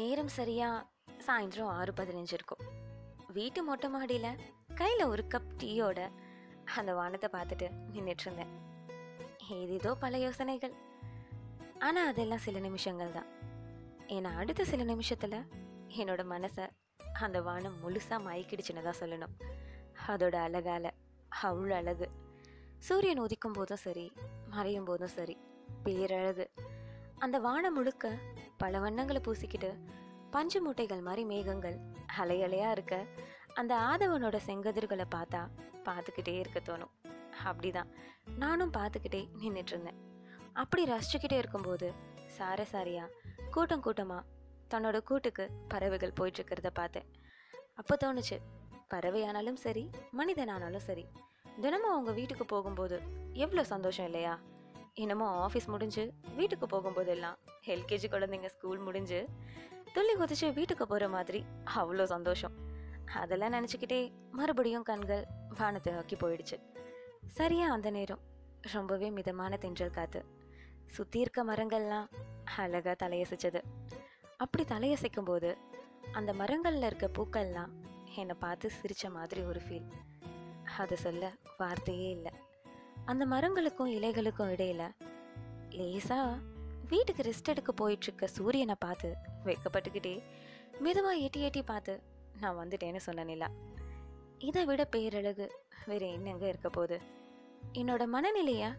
நேரம் சரியாக சாயந்தரம் ஆறு பதினஞ்சு இருக்கும். வீட்டு மொட்டை மாடியில் கையில் ஒரு கப் டீயோட அந்த வானத்தை பார்த்துட்டு நின்றுட்டு இருந்தேன். ஏதேதோ பல யோசனைகள். ஆனால் அதெல்லாம் சில நிமிஷங்கள் தான். ஏன்னா அடுத்த சில நிமிஷத்தில் என்னோட மனசை அந்த வானம் முழுசாக மயக்கிடுச்சுன்னு தான் சொல்லணும். அதோட அழகால அவ்வளோ அழகு. சூரியன் உதிக்கும் போதும் சரி மறையும் போதும் சரி பேரழகு. அந்த வானம் முழுக்க பல வண்ணங்களை பூசிக்கிட்டு பஞ்சு மூட்டைகள் மாதிரி மேகங்கள் அலையலையா இருக்க அந்த ஆதவனோட செங்கதிர்களை பார்த்தா பார்த்துக்கிட்டே இருக்க தோணும். அப்படிதான். நானும் பார்த்துக்கிட்டே நின்றுட்டு இருந்தேன். அப்படி ரசிச்சுக்கிட்டே இருக்கும்போது சார சாரியா கூட்டம் கூட்டமா தன்னோட கூட்டுக்கு பறவைகள் போயிட்டு இருக்கிறத பார்த்தேன். அப்போ தோணுச்சு பறவையானாலும் சரி மனிதனானாலும் சரி தினமும் அவங்க வீட்டுக்கு போகும்போது எவ்வளோ சந்தோஷம் இல்லையா? இன்னமும் ஆஃபீஸ் முடிஞ்சு வீட்டுக்கு போகும்போதெல்லாம் எல்கேஜி குழந்தைங்க ஸ்கூல் முடிஞ்சு துள்ளி குதிச்சு வீட்டுக்கு போகிற மாதிரி அவ்வளோ சந்தோஷம். அதெல்லாம் நினச்சிக்கிட்டே மறுபடியும் கண்கள் வானத்தை நோக்கி போயிடுச்சு. சரியா அந்த நேரம். ரொம்பவே மிதமான தென்றல் காத்து. சுற்றி இருக்க மரங்கள்லாம் அழகாக தலையசைச்சது. அப்படி தலையசைக்கும் போது அந்த மரங்களில் இருக்க பூக்கள்லாம் என்னை பார்த்து சிரிச்ச மாதிரி ஒரு ஃபீல் அதை சொல்ல வார்த்தையே இல்லை. அந்த மரங்களுக்கும் இலைகளுக்கும் இடையில லேசா வீட்டுக்கு ரெஸ்ட் எடுக்க போயிட்டு இருக்க சூரியனை பார்த்து வெக்கப்பட்டுக்கிட்டே மெதுவாக எட்டி எட்டி பார்த்து நான் வந்துட்டேன்னு சொன்ன நிலா. இதை விட பேரழகு வேற என்னங்க இருக்க போகுது? என்னோட மனநிலையா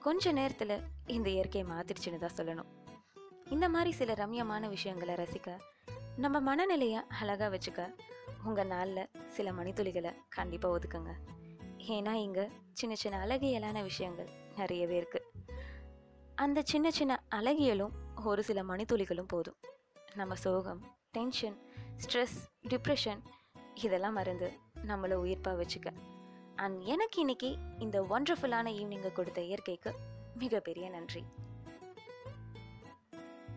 கொஞ்ச நேரத்தில் இந்த இயற்கையை மாத்திடுச்சுன்னு தான் சொல்லணும். இந்த மாதிரி சில ரம்யமான விஷயங்களை ரசிக்க நம்ம மனநிலையை அழகாக வச்சுக்க உங்கள் நாளில் சில மணித்துளிகளை கண்டிப்பாக ஒதுக்குங்க. ஏன்னா இங்கே சின்ன சின்ன அழகியலான விஷயங்கள் நிறையவே இருக்குது அந்த சின்ன சின்ன அழகியலும் ஒரு சில மணித்துளிகளும் போதும். நம்ம சோகம் டென்ஷன் ஸ்ட்ரெஸ் டிப்ரெஷன் இதெல்லாம் மறந்து நம்மளை உயிர்ப்பாக வச்சுக்க. அண்ட் எனக்கு இன்னைக்கு இந்த ஒண்டர்ஃபுல்லான ஈவினிங்கை கொடுத்த இயற்கைக்கு மிகப்பெரிய நன்றி.